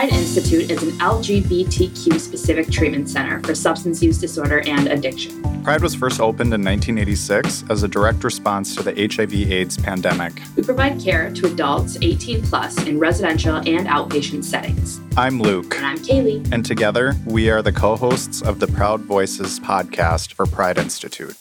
Pride Institute is an LGBTQ specific treatment center for substance use disorder and addiction. Pride was first opened in 1986 as a direct response to the HIV/AIDS pandemic. We provide care to adults 18 plus in residential and outpatient settings. I'm Luke. And I'm Kaylee. And together, we are the co hosts of the Proud Voices podcast for Pride Institute.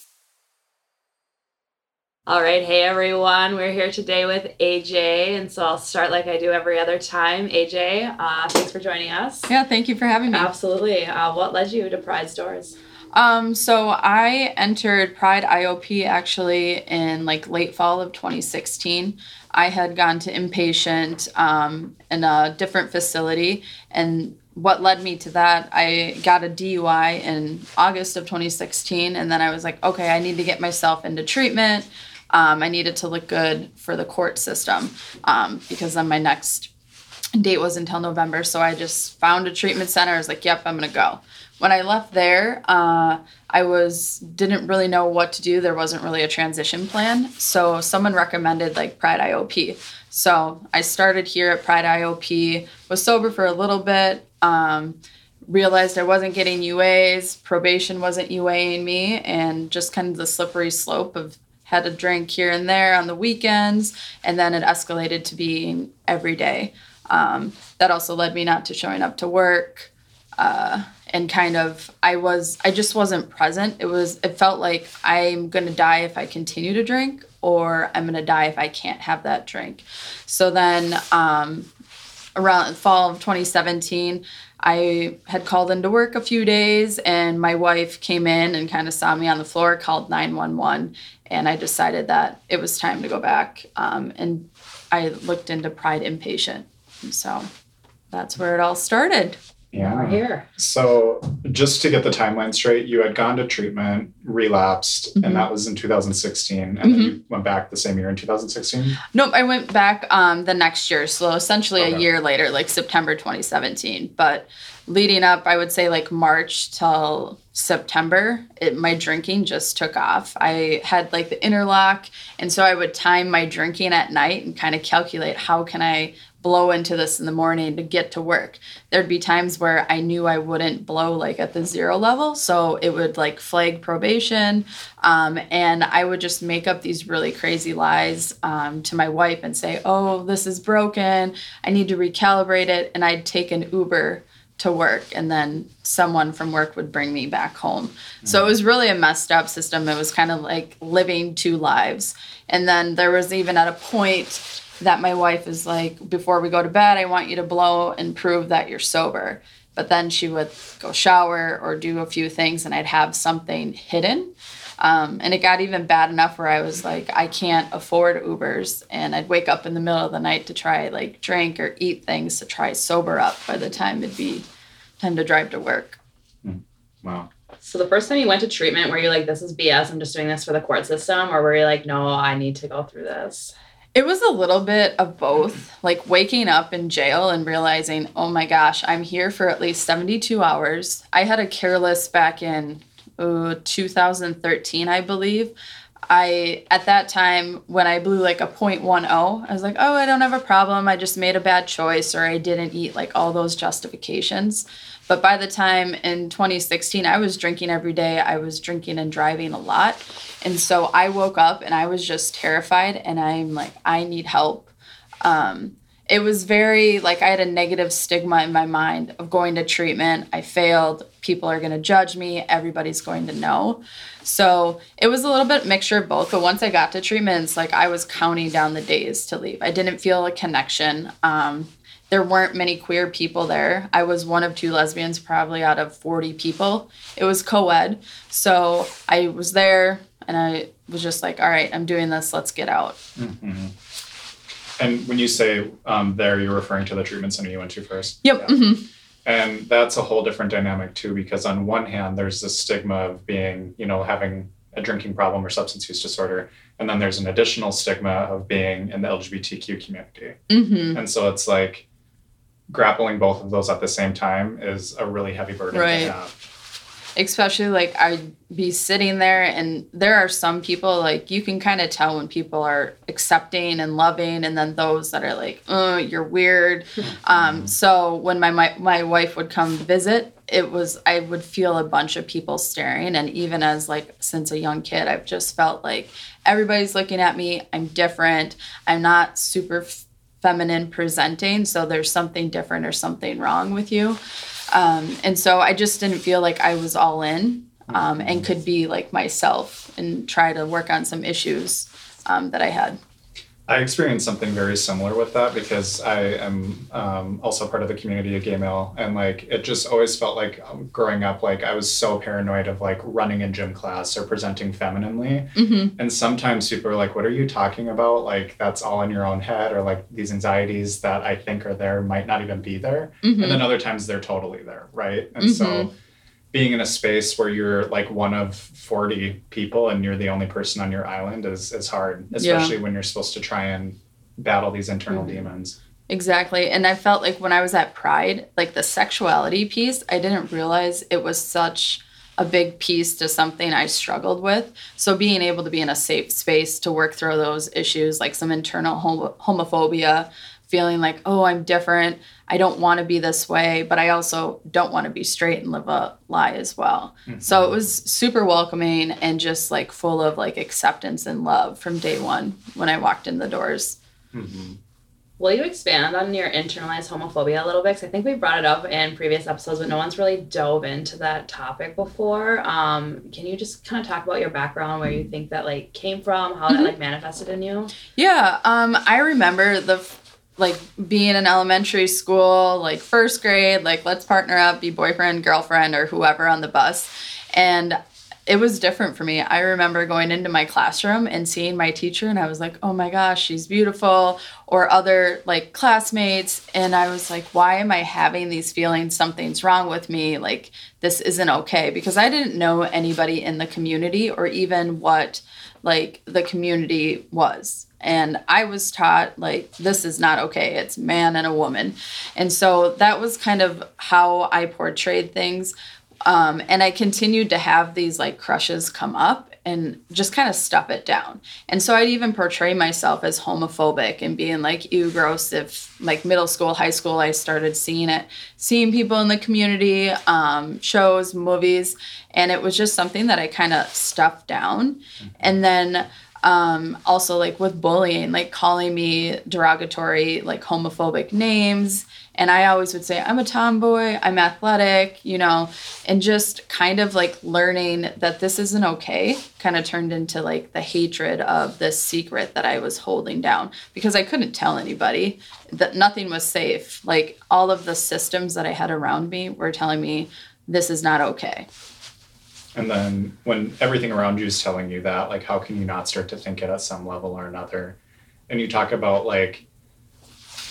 All right, hey everyone, we're here today with AJ, and so I'll start like I do every other time. AJ, uh, thanks for joining us. Yeah, thank you for having me. Absolutely. Uh, what led you to Pride's doors? Um, so I entered Pride IOP actually in like late fall of 2016. I had gone to inpatient um, in a different facility, and what led me to that, I got a DUI in August of 2016, and then I was like, okay, I need to get myself into treatment. Um, I needed to look good for the court system um, because then my next date was until November. So I just found a treatment center. I was like, yep, I'm going to go. When I left there, uh, I was didn't really know what to do. There wasn't really a transition plan. So someone recommended like Pride IOP. So I started here at Pride IOP, was sober for a little bit. Um, realized I wasn't getting UAs, probation wasn't UAing me, and just kind of the slippery slope of had a drink here and there on the weekends, and then it escalated to being every day. Um, that also led me not to showing up to work. Uh, and kind of i was i just wasn't present it was it felt like i'm going to die if i continue to drink or i'm going to die if i can't have that drink so then um, around fall of 2017 i had called into work a few days and my wife came in and kind of saw me on the floor called 911 and I decided that it was time to go back. Um, and I looked into Pride Inpatient. And so that's where it all started. Yeah. We're here. So, just to get the timeline straight, you had gone to treatment, relapsed, mm-hmm. and that was in 2016. And mm-hmm. then you went back the same year in 2016? Nope, I went back um, the next year. So, essentially okay. a year later, like September 2017. But leading up, I would say like March till September, it, my drinking just took off. I had like the interlock, and so I would time my drinking at night and kind of calculate how can I blow into this in the morning to get to work. There'd be times where I knew I wouldn't blow like at the zero level, so it would like flag probation, um, and I would just make up these really crazy lies um, to my wife and say, "Oh, this is broken. I need to recalibrate it," and I'd take an Uber to work and then someone from work would bring me back home. Mm-hmm. So it was really a messed up system. It was kind of like living two lives. And then there was even at a point that my wife is like, before we go to bed, I want you to blow and prove that you're sober. But then she would go shower or do a few things and I'd have something hidden. Um, and it got even bad enough where I was like, I can't afford Ubers. And I'd wake up in the middle of the night to try like drink or eat things to try sober up by the time it'd be time to drive to work. Hmm. Wow. So the first time you went to treatment, were you like, this is BS, I'm just doing this for the court system? Or were you like, no, I need to go through this? It was a little bit of both. Like waking up in jail and realizing, oh my gosh, I'm here for at least 72 hours. I had a careless back in uh, 2013, I believe. I at that time when I blew like a 0.10, I was like, "Oh, I don't have a problem. I just made a bad choice or I didn't eat like all those justifications." But by the time in 2016, I was drinking every day. I was drinking and driving a lot. And so I woke up and I was just terrified and I'm like, "I need help." Um, it was very like I had a negative stigma in my mind of going to treatment. I failed. People are going to judge me. Everybody's going to know. So it was a little bit mixture of both. But once I got to treatment, like I was counting down the days to leave. I didn't feel a connection. Um, there weren't many queer people there. I was one of two lesbians, probably out of 40 people. It was co ed. So I was there and I was just like, all right, I'm doing this. Let's get out. Mm-hmm. And when you say um, there, you're referring to the treatment center you went to first? Yep. Yeah. Mm-hmm. And that's a whole different dynamic too, because on one hand, there's this stigma of being, you know, having a drinking problem or substance use disorder. And then there's an additional stigma of being in the LGBTQ community. Mm-hmm. And so it's like grappling both of those at the same time is a really heavy burden right. to have. especially like I'd be sitting there and there are some people like you can kind of tell when people are accepting and loving and then those that are like oh you're weird um, so when my, my my wife would come visit it was i would feel a bunch of people staring and even as like since a young kid i've just felt like everybody's looking at me i'm different i'm not super f- feminine presenting so there's something different or something wrong with you. Um, and so i just didn't feel like i was all in um, and could be like myself and try to work on some issues um, that i had I experienced something very similar with that because I am um, also part of the community of gay male, and like it just always felt like um, growing up, like I was so paranoid of like running in gym class or presenting femininely, mm-hmm. and sometimes people are like, "What are you talking about? Like that's all in your own head," or like these anxieties that I think are there might not even be there, Mm-hmm. and then other times they're totally there, right? And so Mhm. Being in a space where you're like one of 40 people and you're the only person on your island is is hard especially when you're supposed to try and battle these internal Mm-hmm. demons Exactly. And I felt like when I was at Pride, like the sexuality piece, I didn't realize it was such a big piece to something I struggled with. So being able to be in a safe space to work through those issues, like some internal homo- homophobia, feeling like, oh, I'm different. I don't want to be this way, but I also don't want to be straight and live a lie as well. So it was super welcoming and just like full of like acceptance and love from day one when I walked in the doors. Mm-hmm. Will you expand on your internalized homophobia a little bit? Because I think we brought it up in previous episodes, but no one's really dove into that topic before. Um, can you just kind of talk about your background, where you think that like came from, how that like manifested in you? Yeah, um, I remember the like being in elementary school, like first grade, like let's partner up, be boyfriend, girlfriend, or whoever on the bus, and it was different for me. I remember going into my classroom and seeing my teacher, and I was like, oh my gosh, she's beautiful, or other like classmates, and I was like, why am I having these feelings? Something's wrong with me. Like this isn't okay because I didn't know anybody in the community or even what like the community was and i was taught like this is not okay it's man and a woman and so that was kind of how i portrayed things um, and i continued to have these like crushes come up and just kind of stuff it down. And so i'd even portray myself as homophobic and being like ew gross. If like middle school high school i started seeing it seeing people in the community um, shows movies and it was just something that i kind of stuffed down. And then um, also like with bullying like calling me derogatory like homophobic names and i always would say i'm a tomboy i'm athletic you know and just kind of like learning that this isn't okay kind of turned into like the hatred of this secret that i was holding down because i couldn't tell anybody that nothing was safe. Like all of the systems that i had around me were telling me this is not okay. And then when everything around you is telling you that like how can you not start to think it at some level or another? And you talk about like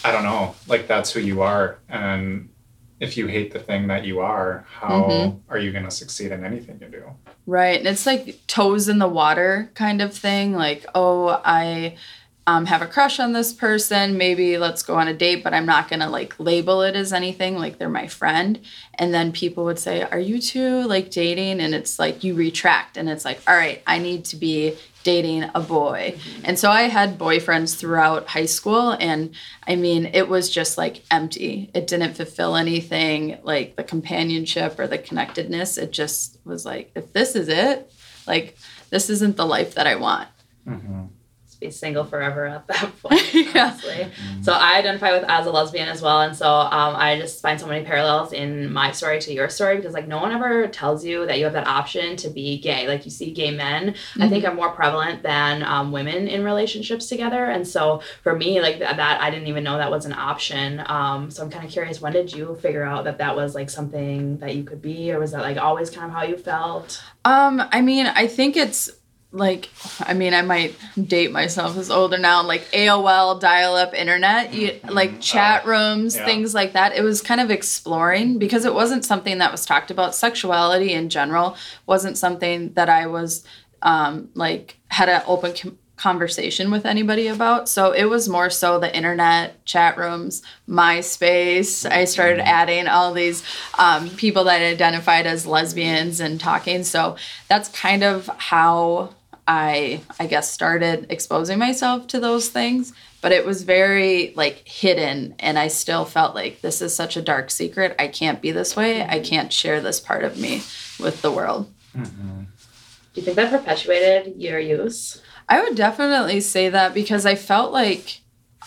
i don't know like that's who you are and if you hate the thing that you are how Mhm. are you going to succeed in anything you do Right. And it's like toes in the water kind of thing. Like, oh, I um, have a crush on this person. Maybe let's go on a date, but I'm not going to like label it as anything. Like they're my friend. And then people would say, Are you two like dating? And it's like you retract and it's like, All right, I need to be dating a boy. And so I had boyfriends throughout high school. And I mean, it was just like empty. It didn't fulfill anything like the companionship or the connectedness. It just was like, if this is it, like, this isn't the life that I want. mm-hmm. Just be single forever at that point. Yeah. honestly. So I identify with as a lesbian as well, and so um, I just find so many parallels in my story to your story because like no one ever tells you that you have that option to be gay. Like you see gay men, I think are more prevalent than um, women in relationships together, and so for me like that, that I didn't even know that was an option. Um, so I'm kind of curious, when did you figure out that that was like something that you could be, or was that like always kind of how you felt? Um, I mean, I think it's like, I mean, I might date myself as older now, like AOL dial up internet, you, like chat rooms, yeah. things like that. It was kind of exploring because it wasn't something that was talked about. Sexuality in general wasn't something that I was um, like, had an open com- conversation with anybody about. So it was more so the internet, chat rooms, MySpace. I started adding all these um, people that identified as lesbians and talking. So that's kind of how I, I guess, started exposing myself to those things. But it was very like hidden, and I still felt like this is such a dark secret. I can't be this way. I mm-hmm. can't share this part of me with the world. Mm-hmm. Do you think that perpetuated your use? I would definitely say that because I felt like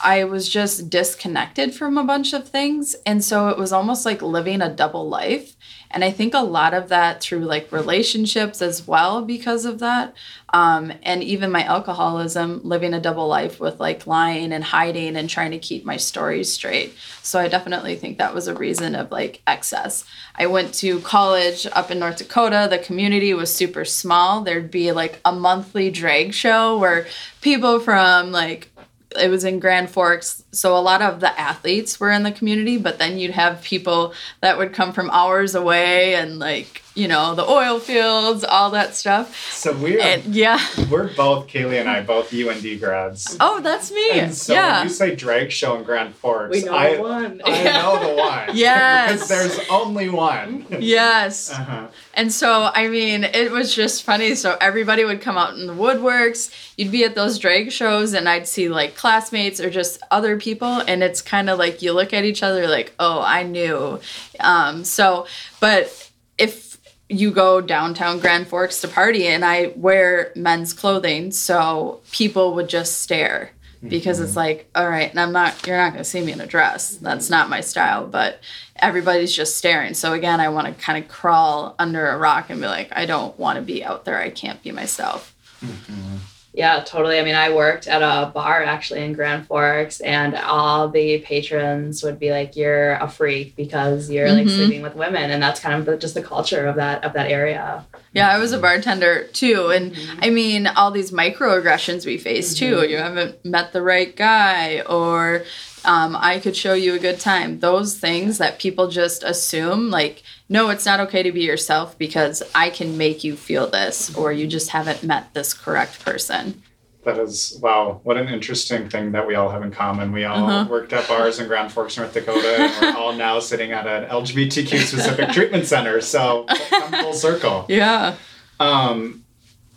I was just disconnected from a bunch of things. And so it was almost like living a double life. And I think a lot of that through like relationships as well because of that. Um, and even my alcoholism, living a double life with like lying and hiding and trying to keep my stories straight. So I definitely think that was a reason of like excess. I went to college up in North Dakota. The community was super small. There'd be like a monthly drag show where people from like it was in Grand Forks, so a lot of the athletes were in the community, but then you'd have people that would come from hours away and like, you know, the oil fields, all that stuff. So we're And yeah. we're both Kaylee and I both UND grads. Oh, that's me. And so yeah. when you say drag show in Grand Forks, We know I, the one. I know the one. Yes. because there's only one. yes. Uh-huh. And so, I mean, it was just funny. So everybody would come out in the woodworks. You'd be at those drag shows, and I'd see like classmates or just other people, and it's kind of like you look at each other like, "Oh, I knew." Um, so, but if you go downtown Grand Forks to party, and I wear men's clothing, so people would just stare because it's mm-hmm. like, all right, and I'm not, you're not gonna see me in a dress. That's not my style, but everybody's just staring. So again, I want to kind of crawl under a rock and be like, I don't want to be out there. I can't be myself. Mm-hmm. Yeah, totally. I mean, I worked at a bar actually in Grand Forks, and all the patrons would be like, "You're a freak because you're like Mhm. sleeping with women," and that's kind of the, just the culture of that of that area. Yeah, I was a bartender too. And I mean, all these microaggressions we face too. You haven't met the right guy, or um, I could show you a good time. Those things that people just assume, like, no, it's not okay to be yourself because I can make you feel this, or you just haven't met this correct person. That is wow, what an interesting thing that we all have in common. We all Uh-huh. worked at bars in Grand Forks, North Dakota, and we're all now sitting at an LGBTQ specific treatment center. So come full circle. Yeah. Um,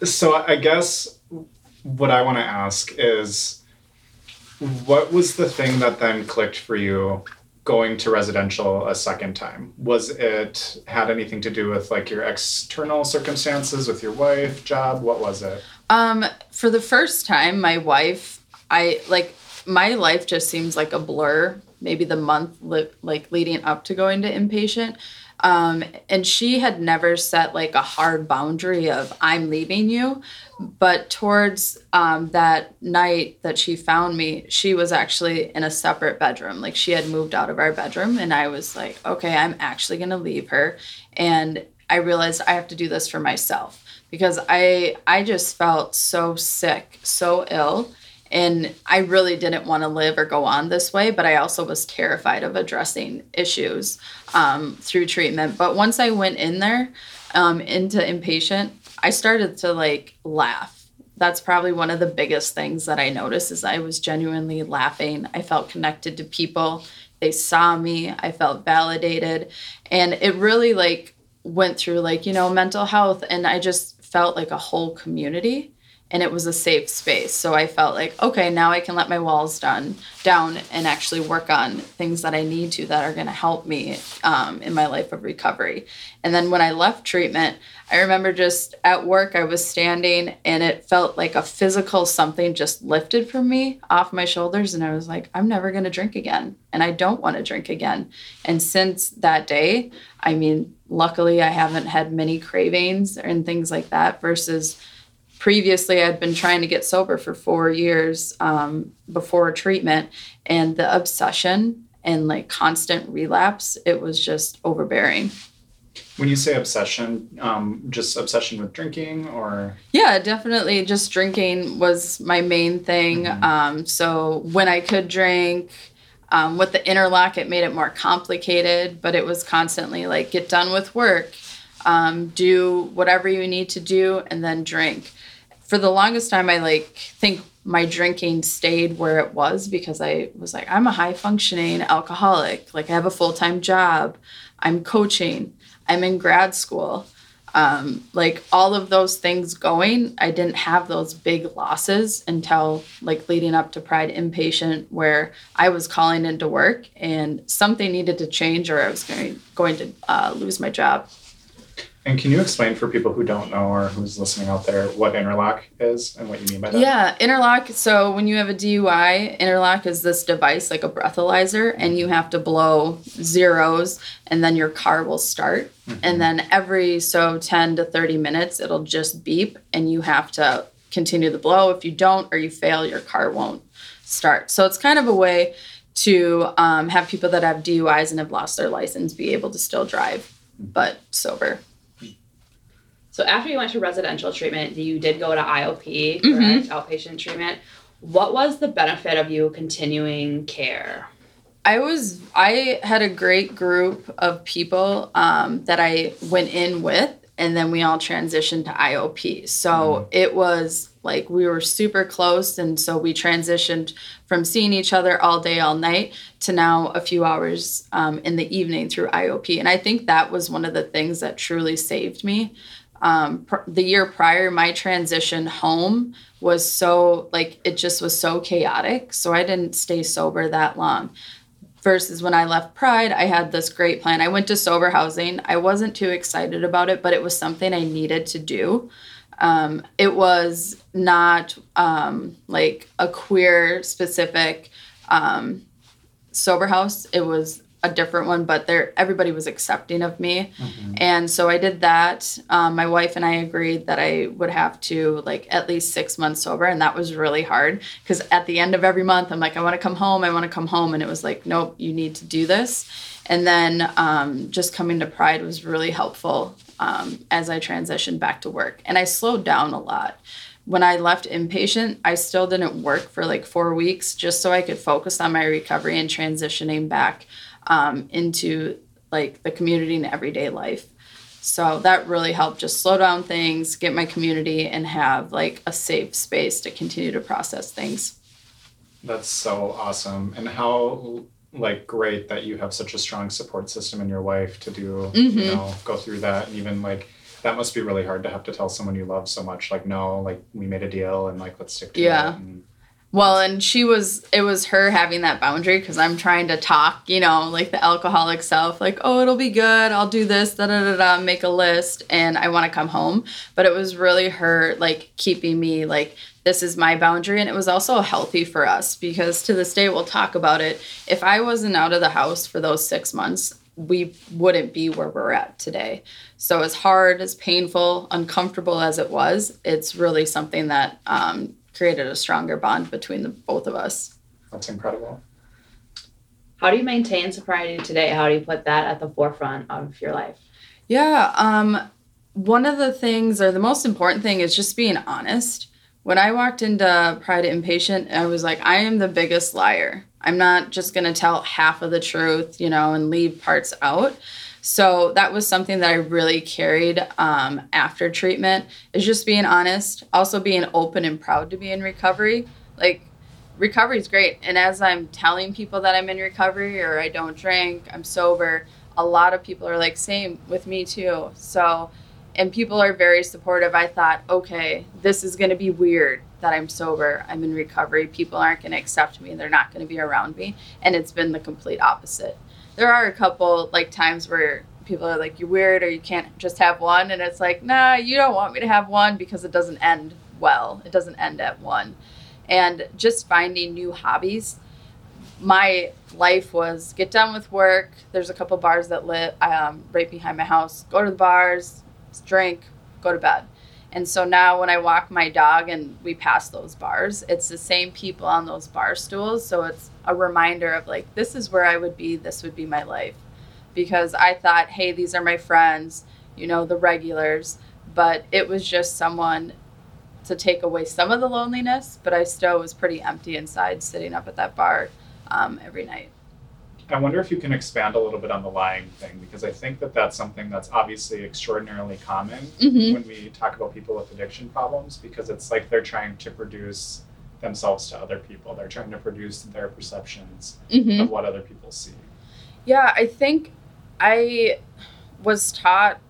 so I guess what I want to ask is, what was the thing that then clicked for you going to residential a second time? Was it had anything to do with like your external circumstances with your wife, job? What was it? Um, for the first time, my wife, I like my life just seems like a blur. Maybe the month li- like leading up to going to inpatient, um, and she had never set like a hard boundary of I'm leaving you. But towards um, that night that she found me, she was actually in a separate bedroom. Like she had moved out of our bedroom, and I was like, okay, I'm actually gonna leave her, and I realized I have to do this for myself because I I just felt so sick, so ill, and I really didn't want to live or go on this way. But I also was terrified of addressing issues um, through treatment. But once I went in there um, into inpatient, I started to like laugh. That's probably one of the biggest things that I noticed is I was genuinely laughing. I felt connected to people. They saw me. I felt validated, and it really like went through like you know mental health and i just felt like a whole community and it was a safe space. So i felt like okay now i can let my walls done down and actually work on things that i need to that are going to help me um, in my life of recovery. And then when i left treatment i remember just at work i was standing and it felt like a physical something just lifted from me off my shoulders and i was like i'm never going to drink again and i don't want to drink again. And since that day i mean luckily i haven't had many cravings and things like that versus previously i'd been trying to get sober for four years um, before treatment and the obsession and like constant relapse it was just overbearing. When you say obsession, um, just obsession with drinking, or? Yeah definitely. Just drinking was my main thing. Mhm. um, so when i could drink um, with the interlock it made it more complicated but it was constantly like get done with work um, do whatever you need to do and then drink for the longest time, I like think my drinking stayed where it was because I was like, I'm a high functioning alcoholic. Like I have a full time job. I'm coaching. I'm in grad school um, like all of those things going i didn't have those big losses until like leading up to pride inpatient where i was calling into work and something needed to change or i was going, going to uh, lose my job and can you explain for people who don't know or who's listening out there what interlock is and what you mean by that? Yeah, interlock. So when you have a DUI, interlock is this device like a breathalyzer, and you have to blow zeros, and then your car will start. Mm-hmm. And then every so 10 to 30 minutes, it'll just beep, and you have to continue the blow. If you don't or you fail, your car won't start. So it's kind of a way to um, have people that have DUIs and have lost their license be able to still drive, but sober. So after you went to residential treatment, you did go to IOP? Mm-hmm. Outpatient treatment. What was the benefit of you continuing care? I was I had a great group of people um, that I went in with, and then we all transitioned to IOP. So mm. it was like we were super close, and so we transitioned from seeing each other all day, all night to now a few hours um, in the evening through IOP. And I think that was one of the things that truly saved me um, pr- the year prior, my transition home was so like it just was so chaotic. So I didn't stay sober that long. Versus when I left Pride, I had this great plan. I went to sober housing. I wasn't too excited about it, but it was something I needed to do. Um, it was not um, like a queer specific um, sober house. It was a different one, but there everybody was accepting of me, mm-hmm. and so I did that. Um, my wife and I agreed that I would have to like at least six months sober, and that was really hard because at the end of every month, I'm like, I want to come home, I want to come home, and it was like, nope, you need to do this. And then um, just coming to Pride was really helpful um, as I transitioned back to work, and I slowed down a lot when I left inpatient, I still didn't work for like four weeks just so I could focus on my recovery and transitioning back um, into like the community and everyday life. So that really helped just slow down things, get my community, and have like a safe space to continue to process things. That's so awesome. And how like great that you have such a strong support system in your wife to do, mm-hmm. you know, go through that and even like that must be really hard to have to tell someone you love so much like no like we made a deal and like let's stick to yeah. it and well, and she was, it was her having that boundary because I'm trying to talk, you know, like the alcoholic self, like, oh, it'll be good. I'll do this, da da da da, make a list, and I want to come home. But it was really her, like, keeping me, like, this is my boundary. And it was also healthy for us because to this day, we'll talk about it. If I wasn't out of the house for those six months, we wouldn't be where we're at today. So, as hard, as painful, uncomfortable as it was, it's really something that um, created a stronger bond between the both of us. That's incredible. How do you maintain sobriety today? How do you put that at the forefront of your life? Yeah, um, one of the things, or the most important thing, is just being honest. When I walked into Pride Inpatient, I was like, I am the biggest liar. I'm not just going to tell half of the truth, you know, and leave parts out. So that was something that I really carried um, after treatment is just being honest, also being open and proud to be in recovery. Like recovery is great. And as I'm telling people that I'm in recovery or I don't drink, I'm sober, a lot of people are like, same with me too. So, and people are very supportive. I thought, okay, this is going to be weird that I'm sober, I'm in recovery. People aren't going to accept me, they're not going to be around me. And it's been the complete opposite there are a couple like times where people are like you're weird or you can't just have one and it's like nah you don't want me to have one because it doesn't end well. It doesn't end at one. And just finding new hobbies. My life was get done with work. There's a couple bars that lit um, right behind my house. Go to the bars drink go to bed. And so now when i walk my dog and we pass those bars it's the same people on those bar stools. So it's a reminder of like this is where I would be, this would be my life. Because I thought, hey, these are my friends, you know, the regulars, but it was just someone to take away some of the loneliness, but I still was pretty empty inside sitting up at that bar um, every night. I wonder if you can expand a little bit on the lying thing because I think that that's something that's obviously extraordinarily common Mhm. when we talk about people with addiction problems because it's like they're trying to produce themselves to other people. They're trying to produce their perceptions Mm-hmm. of what other people see. Yeah, I think I was taught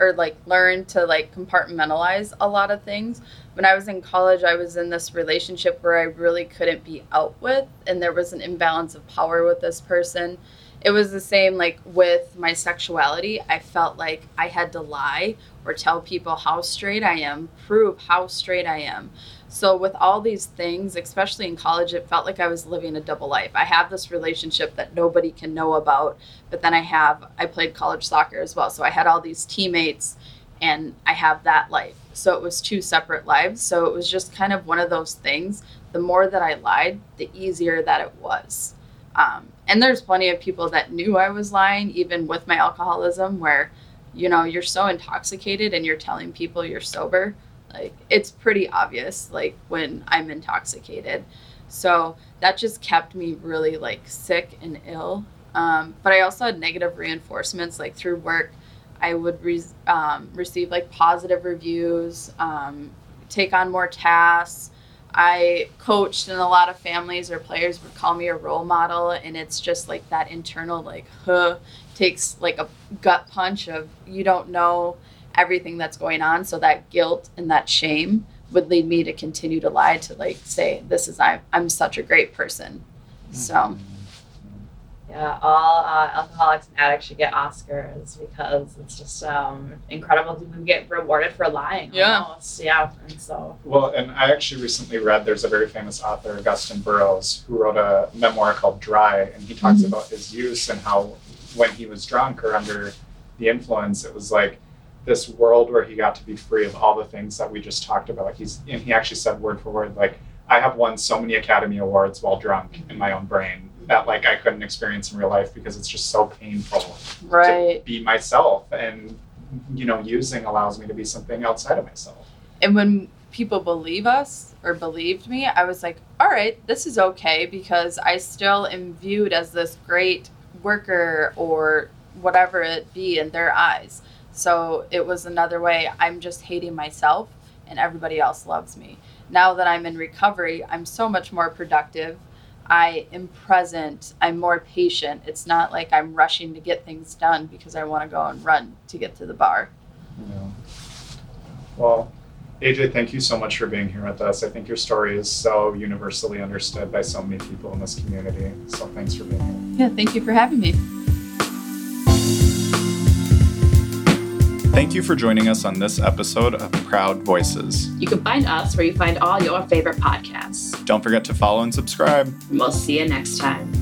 or like learned to like compartmentalize a lot of things. When I was in college, I was in this relationship where I really couldn't be out with, and there was an imbalance of power with this person. It was the same like with my sexuality. I felt like I had to lie or tell people how straight I am, prove how straight I am. So with all these things, especially in college, it felt like I was living a double life. I have this relationship that nobody can know about, but then I have I played college soccer as well. So I had all these teammates and I have that life. So it was two separate lives. So it was just kind of one of those things. The more that I lied, the easier that it was. Um, and there's plenty of people that knew I was lying, even with my alcoholism, where, you know, you're so intoxicated and you're telling people you're sober. Like, it's pretty obvious, like, when I'm intoxicated. So that just kept me really, like, sick and ill. Um, but I also had negative reinforcements, like, through work. I would re- um, receive like positive reviews, um, take on more tasks. I coached, and a lot of families or players would call me a role model, and it's just like that internal like, huh, takes like a gut punch of you don't know everything that's going on, so that guilt and that shame would lead me to continue to lie to like say this is I'm I'm such a great person. So mm-hmm. Yeah, all uh, alcoholics and addicts should get Oscars because it's just um, incredible to get rewarded for lying. Yeah. almost. yeah, and so Well, and I actually recently read there's a very famous author, Augusten Burroughs, who wrote a memoir called Dry, and he talks Mhm. about his use and how when he was drunk or under the influence, it was like this world where he got to be free of all the things that we just talked about. Like He's and he actually said word for word, like, I have won so many Academy Awards while drunk in my own brain that like I couldn't experience in real life because it's just so painful right. to be myself and you know, using allows me to be something outside of myself. And when people believe us or believed me, I was like, all right, this is okay because I still am viewed as this great worker or whatever it be in their eyes. So it was another way I'm just hating myself and everybody else loves me. Now that I'm in recovery, I'm so much more productive. I am present. I'm more patient. It's not like I'm rushing to get things done because I want to go and run to get to the bar. Yeah. Well, AJ, thank you so much for being here with us. I think your story is so universally understood by so many people in this community. So thanks for being here. Yeah, thank you for having me. Thank you for joining us on this episode of Proud Voices. you can find us where you find all your favorite podcasts. Don't forget to follow and subscribe. We'll see you next time.